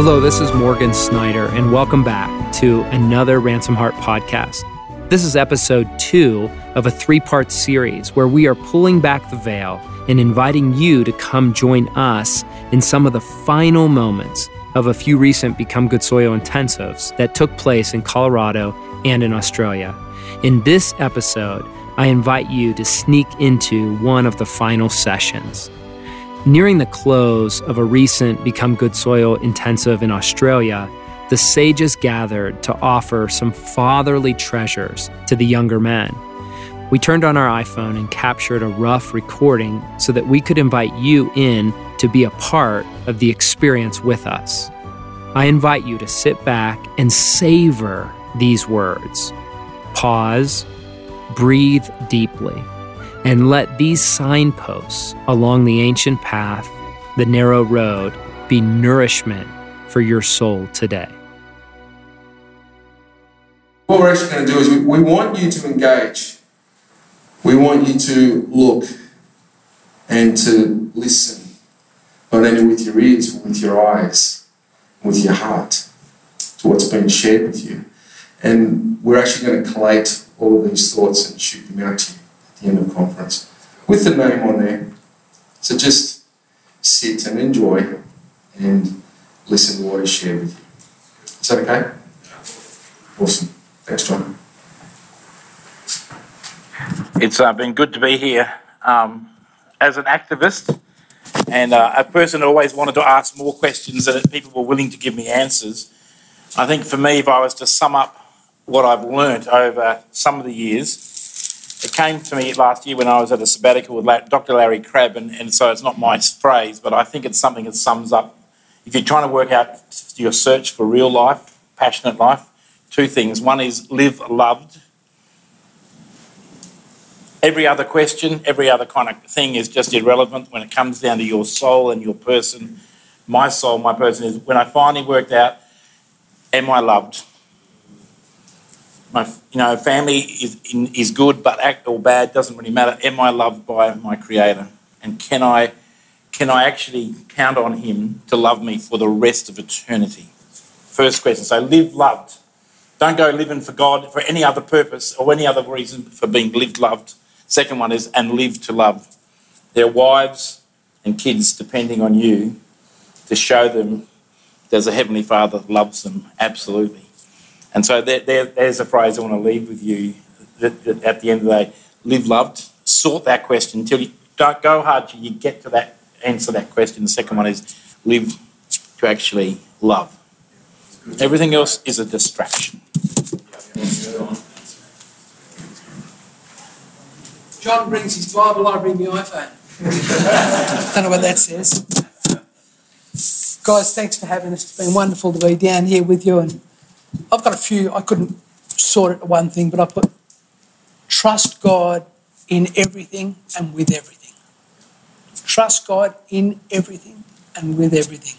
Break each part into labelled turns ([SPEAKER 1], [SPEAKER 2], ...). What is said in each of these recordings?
[SPEAKER 1] Hello, this is Morgan Snyder, and welcome back to another Ransomed Heart podcast. This is episode two of a three part series where we are pulling back the veil and inviting you to come join us in some of the final moments of a few recent Become Good Soil intensives that took place in Colorado and in Australia. In this episode, I invite you to sneak into one of the final sessions. Nearing the close of a recent Become Good Soil intensive in Australia, the sages gathered to offer some fatherly treasures to the younger men. We turned on our iPhone and captured a rough recording so that we could invite you in to be a part of the experience with us. I invite you to sit back and savor these words. Pause, breathe deeply and let these signposts along the ancient path, the narrow road, be nourishment for your soul today.
[SPEAKER 2] What we're actually going to do is we, we want you to engage. We want you to look and to listen, not only with your ears, but with your eyes, with your heart, to what's been shared with you. And we're actually going to collate all of these thoughts and shoot them out to you the end of the conference with the name on there. So just sit and enjoy and listen to what is shared with you. Is that okay? Awesome. Thanks, John.
[SPEAKER 3] It's uh, been good to be here um, as an activist and uh, a person who always wanted to ask more questions and people were willing to give me answers. I think for me, if I was to sum up what I've learnt over some of the years, it came to me last year when I was at a sabbatical with Dr. Larry Crabb, and, and so it's not my phrase, but I think it's something that sums up. If you're trying to work out your search for real life, passionate life, two things. One is live loved. Every other question, every other kind of thing is just irrelevant when it comes down to your soul and your person. My soul, my person is when I finally worked out, am I loved? My you know family is is good, but act or bad doesn't really matter. Am I loved by my Creator, and can I can I actually count on Him to love me for the rest of eternity? First question. So live loved. Don't go living for God for any other purpose or any other reason for being lived loved. Second one is and live to love. Their wives and kids depending on you to show them there's a heavenly Father that loves them absolutely. And so there, there, there's a phrase I want to leave with you that, that at the end of the day, live loved, sort that question until you don't go hard till you get to that answer that question. The second one is live to actually love. Everything else is a distraction.
[SPEAKER 4] John brings his Bible, I bring the iPhone. Don't know what that says. Guys, thanks for having us. It's been wonderful to be down here with you and I've got a few, I couldn't sort it to one thing, but I put trust God in everything and with everything. Trust God in everything and with everything.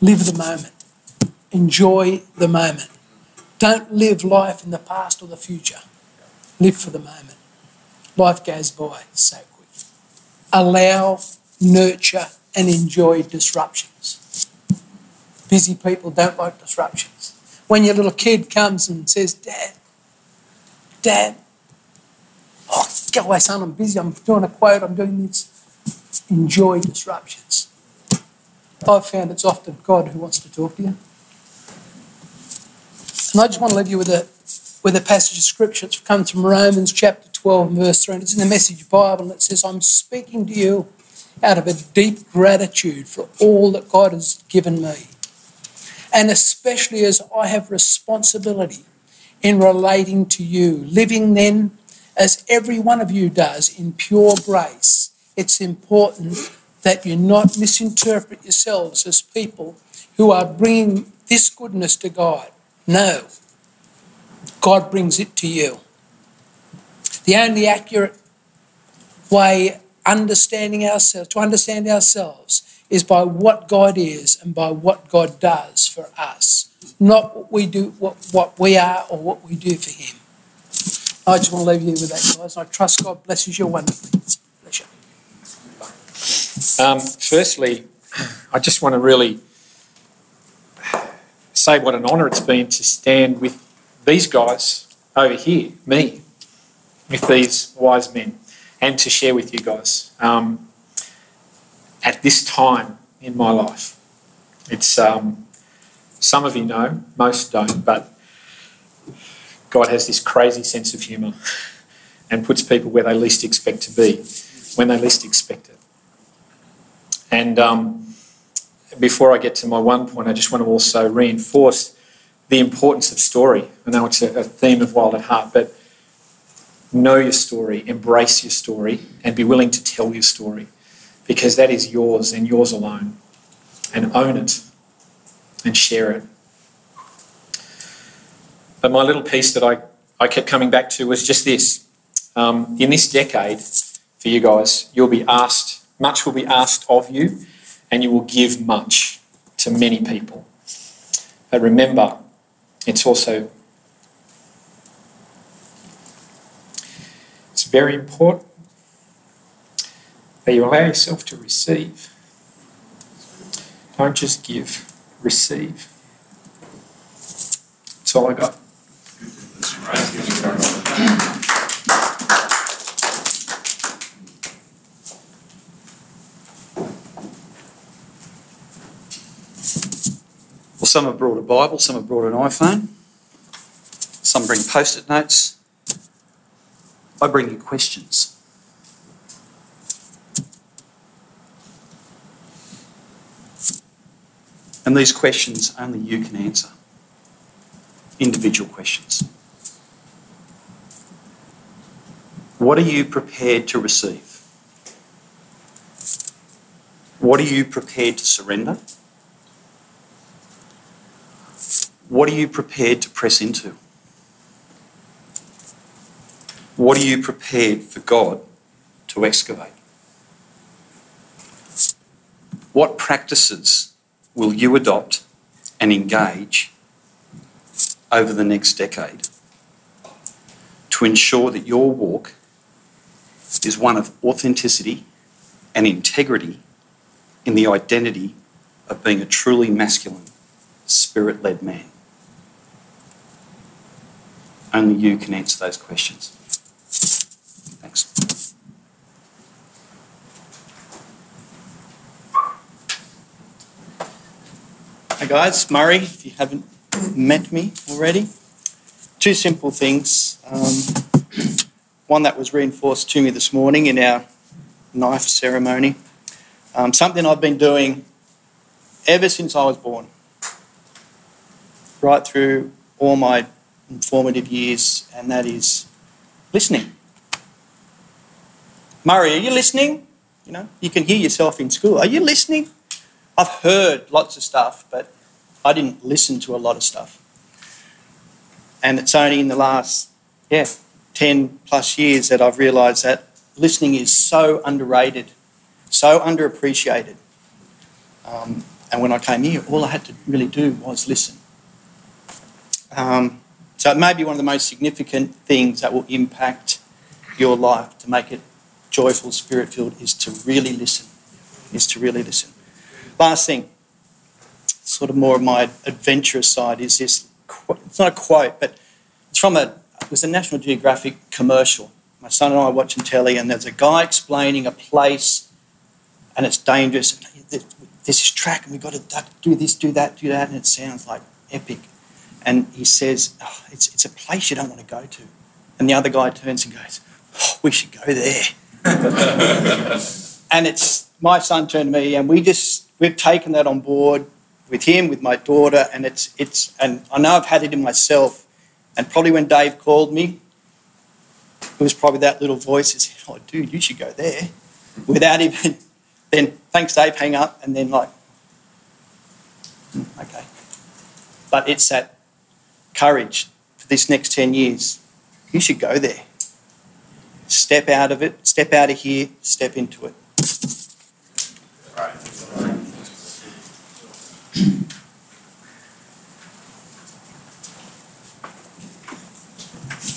[SPEAKER 4] Live the moment. Enjoy the moment. Don't live life in the past or the future. Live for the moment. Life goes by so quick. Allow, nurture, and enjoy disruptions. Busy people don't like disruptions. When your little kid comes and says, Dad, Dad, oh, go away, son, I'm busy, I'm doing a quote, I'm doing this. Enjoy disruptions. I've found it's often God who wants to talk to you. And I just want to leave you with a, with a passage of scripture. It comes from Romans chapter 12, verse 3, and it's in the Message Bible, and it says, I'm speaking to you out of a deep gratitude for all that God has given me and especially as I have responsibility in relating to you, living then as every one of you does in pure grace, it's important that you not misinterpret yourselves as people who are bringing this goodness to God. No, God brings it to you. The only accurate way understanding ourselves to understand ourselves is by what God is and by what God does for us, not what we do, what, what we are, or what we do for Him. I just want to leave you with that, guys. I trust God blesses you wonderfully. Bless you.
[SPEAKER 5] Um, firstly,
[SPEAKER 6] I just want to really say what an honour it's been to stand with these guys over here, me, with these wise men, and to share with you guys um, at this time in my life. It's um, some of you know, most don't, but God has this crazy sense of humour and puts people where they least expect to be, when they least expect it. And um, before I get to my one point, I just want to also reinforce the importance of story. I know it's a, a theme of Wild at Heart, but know your story, embrace your story, and be willing to tell your story because that is yours and yours alone. And own it and share it. But my little piece that I, I kept coming back to was just this. Um, in this decade, for you guys, you'll be asked, much will be asked of you, and you will give much to many people. But remember, it's also it's very important that you allow yourself to receive. Don't just give, receive. That's all I got.
[SPEAKER 7] Well, some have brought a Bible, some have brought an iPhone, some bring post it notes. I bring you questions. And these questions only you can answer. Individual questions. What are you prepared to receive? What are you prepared to surrender? What are you prepared to press into? What are you prepared for God to excavate? What practices will you adopt and engage over the next decade to ensure that your walk is one of authenticity and integrity in the identity of being a truly masculine, spirit led man? Only you can answer those questions. Thanks.
[SPEAKER 8] Hi guys, Murray, if you haven't met me already. Two simple things. Um, one that was reinforced to me this morning in our knife ceremony. Um, something I've been doing ever since I was born, right through all my formative years, and that is listening. Murray, are you listening? You know, you can hear yourself in school. Are you listening? I've heard lots of stuff, but I didn't listen to a lot of stuff. And it's only in the last, yeah, 10 plus years that I've realised that listening is so underrated, so underappreciated. Um, and when I came here, all I had to really do was listen. Um, so it may be one of the most significant things that will impact your life to make it joyful, spirit filled, is to really listen. Is to really listen. Last thing, sort of more of my adventurous side, is this. It's not a quote, but it's from a. It was a National Geographic commercial. My son and I are watching telly, and there's a guy explaining a place, and it's dangerous. There's this is track, and we've got to do this, do that, do that, and it sounds like epic. And he says, oh, it's, it's a place you don't want to go to. And the other guy turns and goes, oh, we should go there. and it's my son turned to me, and we just we've taken that on board with him, with my daughter, and it's it's and I know I've had it in myself. And probably when Dave called me, it was probably that little voice that said, "Oh, dude, you should go there," without even then. Thanks, Dave. Hang up, and then like, "Hmm, okay. But it's that courage for this next ten years. You should go there. Step out of it. Step out of here. Step into it.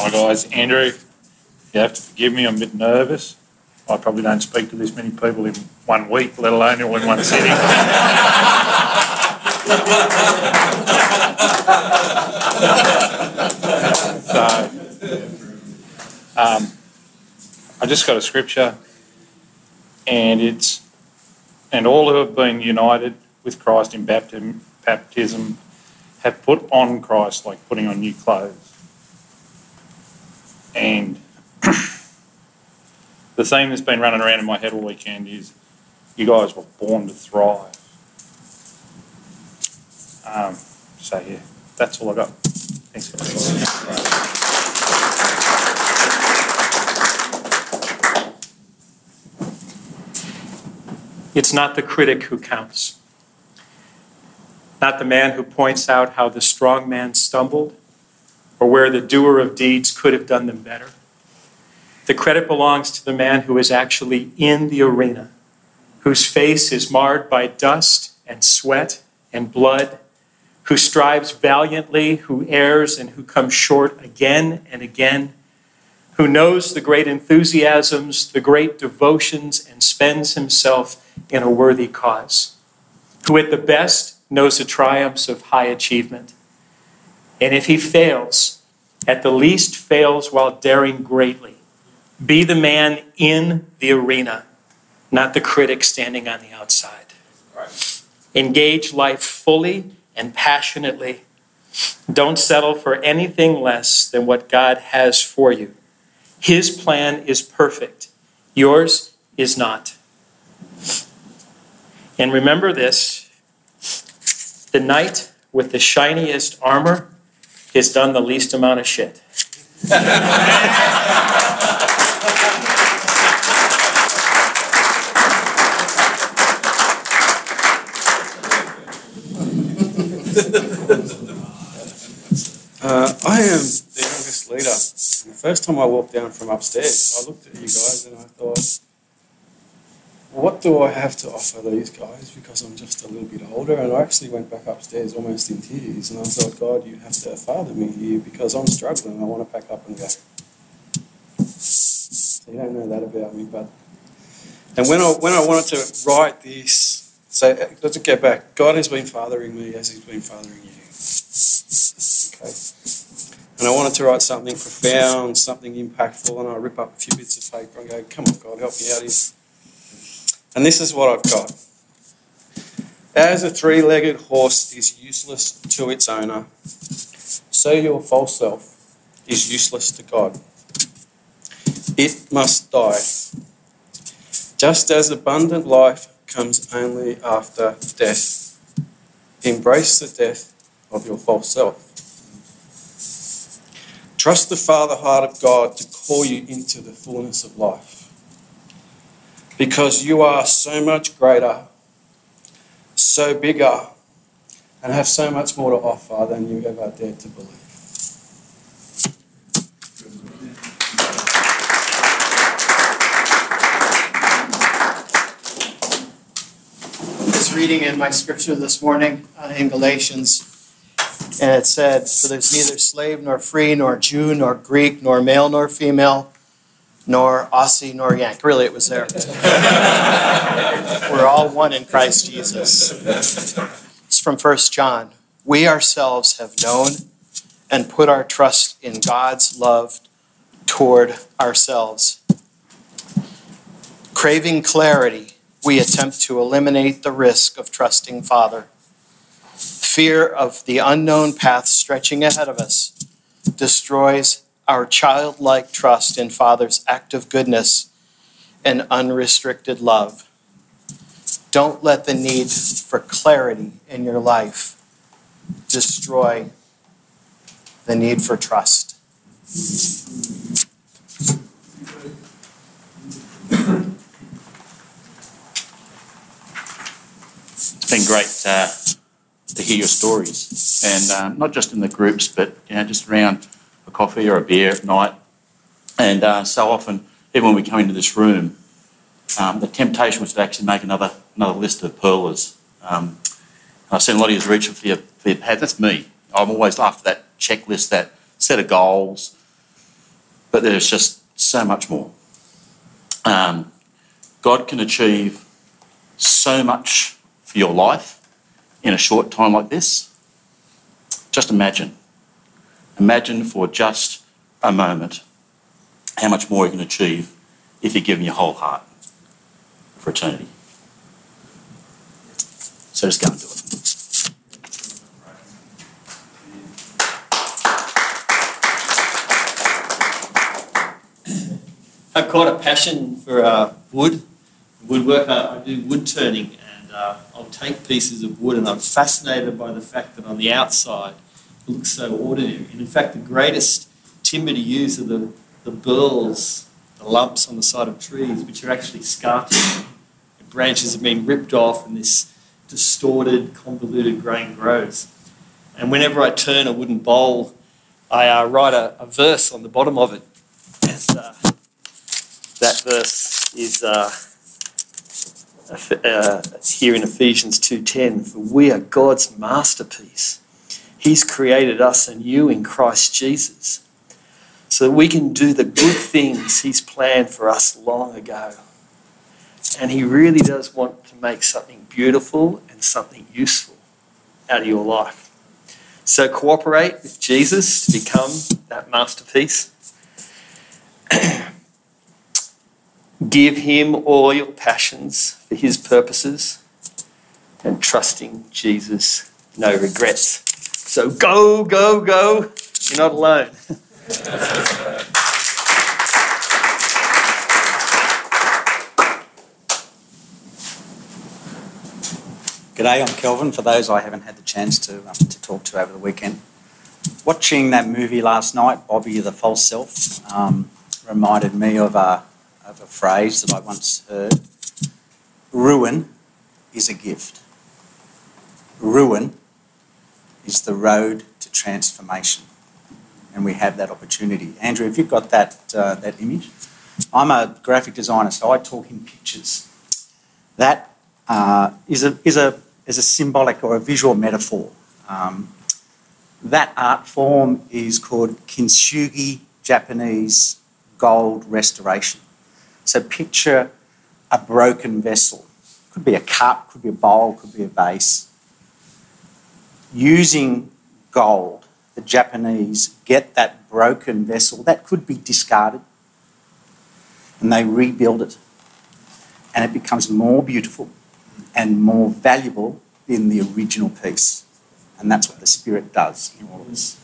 [SPEAKER 9] Hi guys, Andrew. You have to forgive me. I'm a bit nervous. I probably don't speak to this many people in one week, let alone in one sitting. so, um, I just got a scripture, and it's, and all who have been united with Christ in baptism, baptism have put on Christ like putting on new clothes. And the theme that's been running around in my head all weekend is you guys were born to thrive. Um, so, yeah, that's all I got. Thanks, guys.
[SPEAKER 5] It's not the critic who counts, not the man who points out how the strong man stumbled or where the doer of deeds could have done them better. The credit belongs to the man who is actually in the arena, whose face is marred by dust and sweat and blood, who strives valiantly, who errs and who comes short again and again, who knows the great enthusiasms, the great devotions, and spends himself in a worthy cause, who at the best knows the triumphs of high achievement. And if he fails, at the least fails while daring greatly. Be the man in the arena, not the critic standing on the outside. Engage life fully and passionately. Don't settle for anything less than what God has for you. His plan is perfect, yours is not. And remember this the knight with the shiniest armor has done the least amount of shit.
[SPEAKER 10] Uh, I am the youngest leader. And the first time I walked down from upstairs, I looked at you guys and I thought, what do I have to offer these guys because I'm just a little bit older? And I actually went back upstairs almost in tears and I thought, God, you have to father me here because I'm struggling. I want to pack up and go. So you don't know that about me, but. And when I, when I wanted to write this, so uh, let's get back. God has been fathering me as He's been fathering you. Okay. And I wanted to write something profound, something impactful, and I rip up a few bits of paper and go, come on, God, help me out here. And this is what I've got. As a three legged horse is useless to its owner, so your false self is useless to God. It must die. Just as abundant life comes only after death, embrace the death of your false self. Trust the Father heart of God to call you into the fullness of life. Because you are so much greater, so bigger, and have so much more to offer than you ever dared to believe.
[SPEAKER 11] Was reading in my scripture this morning uh, in Galatians, and it said, For there's neither slave nor free, nor Jew nor Greek, nor male nor female, nor Aussie nor Yank. Really, it was there. We're all one in Christ Jesus. It's from 1 John. We ourselves have known and put our trust in God's love toward ourselves. Craving clarity, we attempt to eliminate the risk of trusting Father. Fear of the unknown path stretching ahead of us destroys our childlike trust in Father's active goodness and unrestricted love. Don't let the need for clarity in your life destroy the need for trust.
[SPEAKER 12] It's been great uh, to hear your stories, and um, not just in the groups, but you know, just around coffee or a beer at night. And uh, so often, even when we come into this room, um, the temptation was to actually make another another list of pearlers. Um, I've seen a lot of you reaching for your, for your pad. That's me. I'm always after that checklist, that set of goals. But there's just so much more. um, God can achieve so much for your life in a short time like this. Just imagine. Imagine for just a moment how much more you can achieve if you give him your whole heart for eternity. So just go and do it.
[SPEAKER 13] I've quite a passion for uh, wood, woodwork. I, I do wood turning, and uh, I'll take pieces of wood, and I'm fascinated by the fact that on the outside looks so ordinary. And in fact, the greatest timber to use are the, the burls, the lumps on the side of trees, which are actually scarred. The branches have been ripped off, and this distorted, convoluted grain grows. And whenever I turn a wooden bowl, I uh, write a, a verse on the bottom of it. As, uh, that verse is uh, uh, here in Ephesians 2:10. For we are God's masterpiece. He's created us and you in Christ Jesus, so that we can do the good things He's planned for us long ago. And He really does want to make something beautiful and something useful out of your life. So cooperate with Jesus to become that masterpiece. Give him all your passions for his purposes and trusting Jesus, no regrets. So go, go, go. You're not alone.
[SPEAKER 7] G'day, I'm Kelvin. For those I haven't had the chance to, um, to talk to over the weekend, watching that movie last night, Bobby the False Self, um, reminded me of a, of a phrase that I once heard Ruin is a gift. Ruin is the road to transformation. And we have that opportunity. Andrew, have you got that, uh, that image? I'm a graphic designer, so I talk in pictures. That uh, is a, is, a, is a symbolic or a visual metaphor. Um, that art form is called kintsugi Japanese gold restoration. So picture a broken vessel. Could be a cup, could be a bowl, could be a vase. Using gold, the Japanese get that broken vessel that could be discarded and they rebuild it. And it becomes more beautiful and more valuable than the original piece. And that's what the Spirit does in all of us.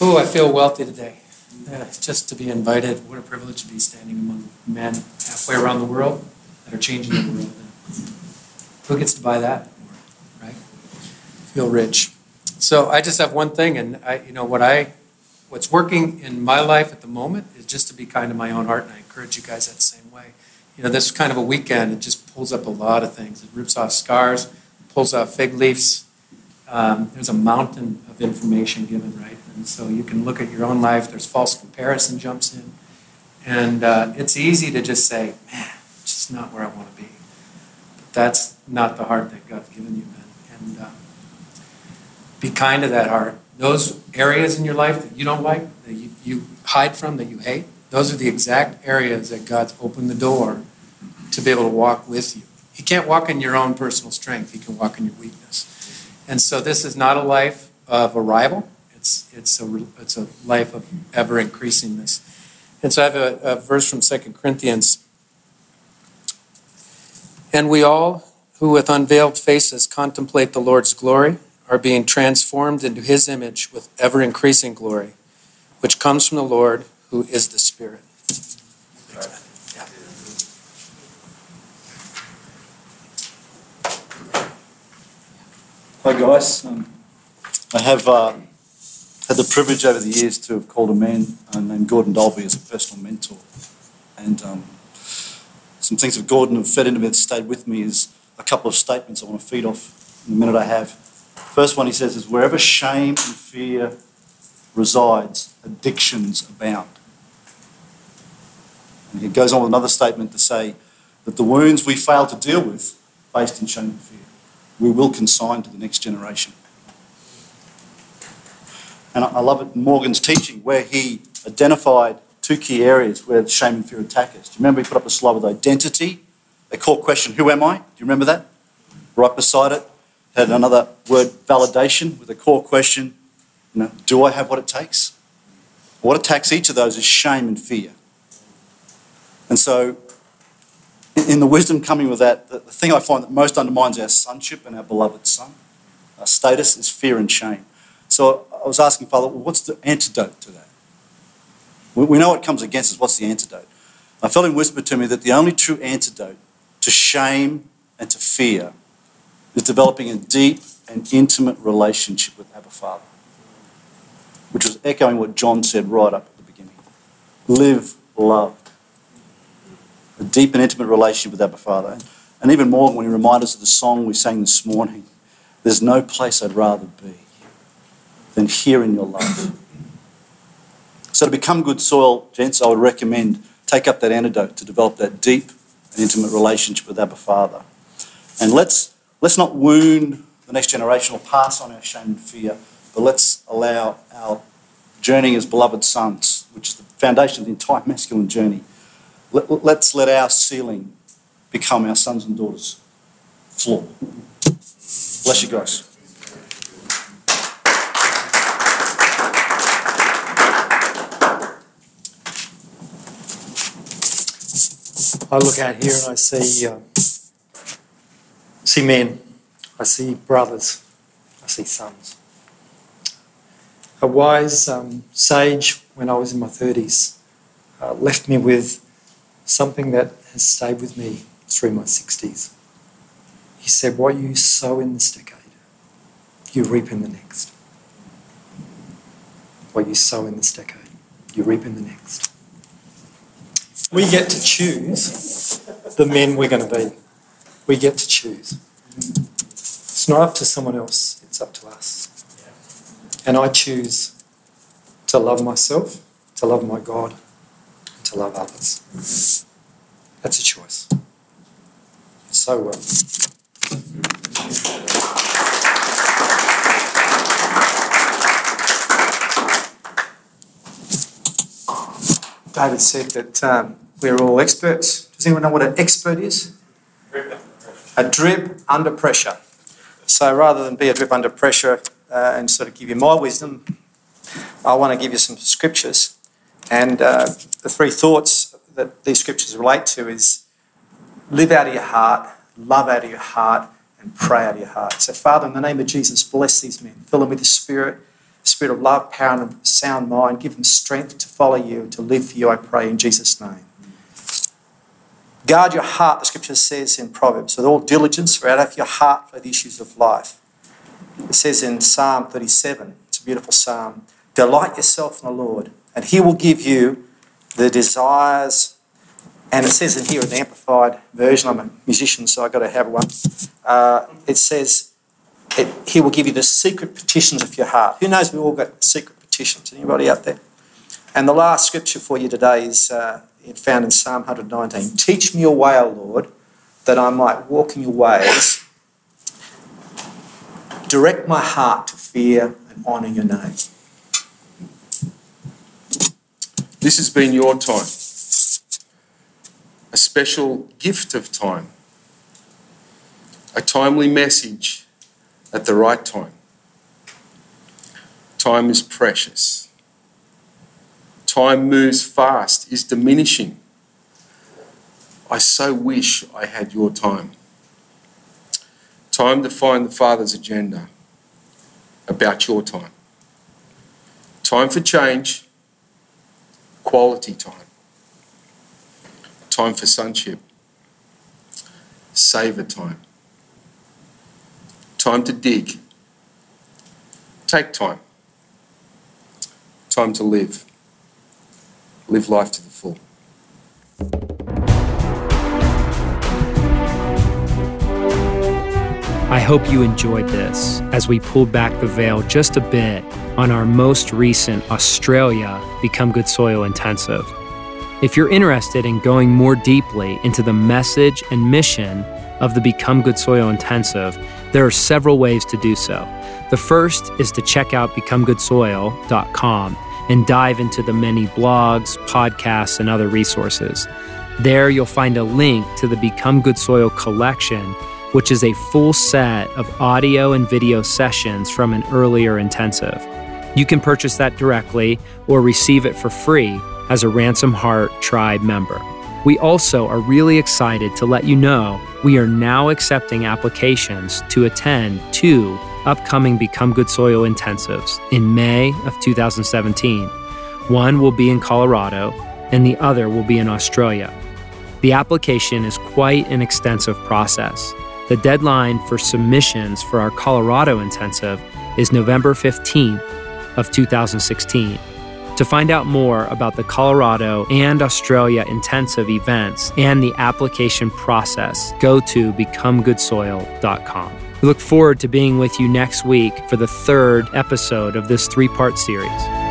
[SPEAKER 14] Oh, I feel wealthy today. Uh, just to be invited. What a privilege to be standing among men halfway around the world that are changing the world. Who gets to buy that? Right? Feel rich. So I just have one thing, and I, you know, what I, what's working in my life at the moment is just to be kind to my own heart, and I encourage you guys that same way. You know, this kind of a weekend, it just pulls up a lot of things. It rips off scars, pulls off fig leaves. Um, there's a mountain of information given, right? And so you can look at your own life. There's false comparison jumps in, and uh, it's easy to just say, "Man, it's just not where I want to be." But that's not the heart that God's given you, man. And uh, be kind to that heart. Those areas in your life that you don't like, that you, you hide from, that you hate, those are the exact areas that God's opened the door to be able to walk with you. He can't walk in your own personal strength, He can walk in your weakness. And so this is not a life of arrival, it's, it's, a, it's a life of ever increasingness. And so I have a, a verse from 2 Corinthians. And we all who with unveiled faces contemplate the Lord's glory are being transformed into his image with ever increasing glory, which comes from the Lord who is the Spirit.
[SPEAKER 15] Hi guys, um, I have uh, had the privilege over the years to have called a man uh, named Gordon Dalbey as a personal mentor, and um, some things that Gordon have fed into me that stayed with me is a couple of statements I want to feed off in the minute I have. First one he says is wherever shame and fear resides, addictions abound. And he goes on with another statement to say that the wounds we fail to deal with, based in shame and fear, we will consign to the next generation. And I love it Morgan's teaching where he identified two key areas where shame and fear attack us. Do you remember he put up a slide with identity? A core question, who am I? Do you remember that? Right beside it, had another word, validation, with a core question, you know, do I have what it takes? What attacks each of those is shame and fear. And so, in the wisdom coming with that, the thing I find that most undermines our sonship and our beloved son, our status, is fear and shame. So I was asking Father, well, what's the antidote to that? We, we know what comes against us. What's the antidote? I felt him whisper to me that the only true antidote to shame and to fear is developing a deep and intimate relationship with Abba Father, which was echoing what John said right up at the beginning. Live loved. A deep and intimate relationship with Abba Father. And even more when he reminded us of the song we sang this morning there's no place I'd rather be than here in your life. So to become good soil, gents, I would recommend take up that antidote to develop that deep and intimate relationship with Abba Father. And let's let's not wound the next generation or pass on our shame and fear, but let's allow our journey as beloved sons, which is the foundation of the entire masculine journey. Let, let's let our ceiling become our sons and daughters' floor. Bless you guys.
[SPEAKER 16] I look out here and I see uh, see men, I see brothers, I see sons. A wise um, sage, when I was in my thirties, uh, left me with something that has stayed with me through my sixties. He said, "What you sow in this decade, you reap in the next. What you sow in this decade, you reap in the next." We get to choose the men we're going to be. We get to choose. It's not up to someone else, it's up to us. And I choose to love myself, to love my God, and to love others. That's a choice. So, uh, David said that um, we're all experts. Does anyone know what an expert is? A drip under pressure. So rather than be a drip under pressure uh, and sort of give you my wisdom, I want to give you some scriptures. And uh, the three thoughts that these scriptures relate to is live out of your heart, love out of your heart, and pray out of your heart. So, Father, in the name of Jesus, bless these men. Fill them with the Spirit, Spirit of love, power, and sound mind. Give them strength to follow you to live for you, I pray, in Jesus' name. Guard your heart, the scripture says in Proverbs, with all diligence, for out of your heart flow the issues of life. It says in Psalm 37, it's a beautiful psalm, delight yourself in the Lord, and he will give you the desires. And it says in here, an amplified version, I'm a musician, so I've got to have one. Uh, it says, it, he will give you the secret petitions of your heart. Who knows We've all got secret petitions? Anybody out there? And the last scripture for you today is uh, found in Psalm 119. Teach me your way, O Lord, that I might walk in your ways. Direct my heart to fear and honour your name.
[SPEAKER 2] This has been your time, a special gift of time, a timely message at the right time. Time is precious. Time moves fast, is diminishing. I so wish I had your time. Time to find the Father's agenda about your time. Time for change, quality time. Time for sonship, savor time. Time to dig. Take time. Time to live. Live life to the full.
[SPEAKER 1] I hope you enjoyed this as we pulled back the veil just a bit on our most recent Australia Become Good Soil Intensive. If you're interested in going more deeply into the message and mission of the Become Good Soil Intensive, there are several ways to do so. The first is to check out becomegoodsoil.com and dive into the many blogs, podcasts, and other resources. There, you'll find a link to the Become Good Soil collection, which is a full set of audio and video sessions from an earlier intensive. You can purchase that directly or receive it for free as a Ransomed Heart Tribe member. We also are really excited to let you know we are now accepting applications to attend two upcoming Become Good Soil intensives in May of 2017. One will be in Colorado, and the other will be in Australia. The application is quite an extensive process. The deadline for submissions for our Colorado intensive is November 15th of 2016. To find out more about the Colorado and Australia intensive events and the application process, go to becomegoodsoil.com. We look forward to being with you next week for the third episode of this three part series.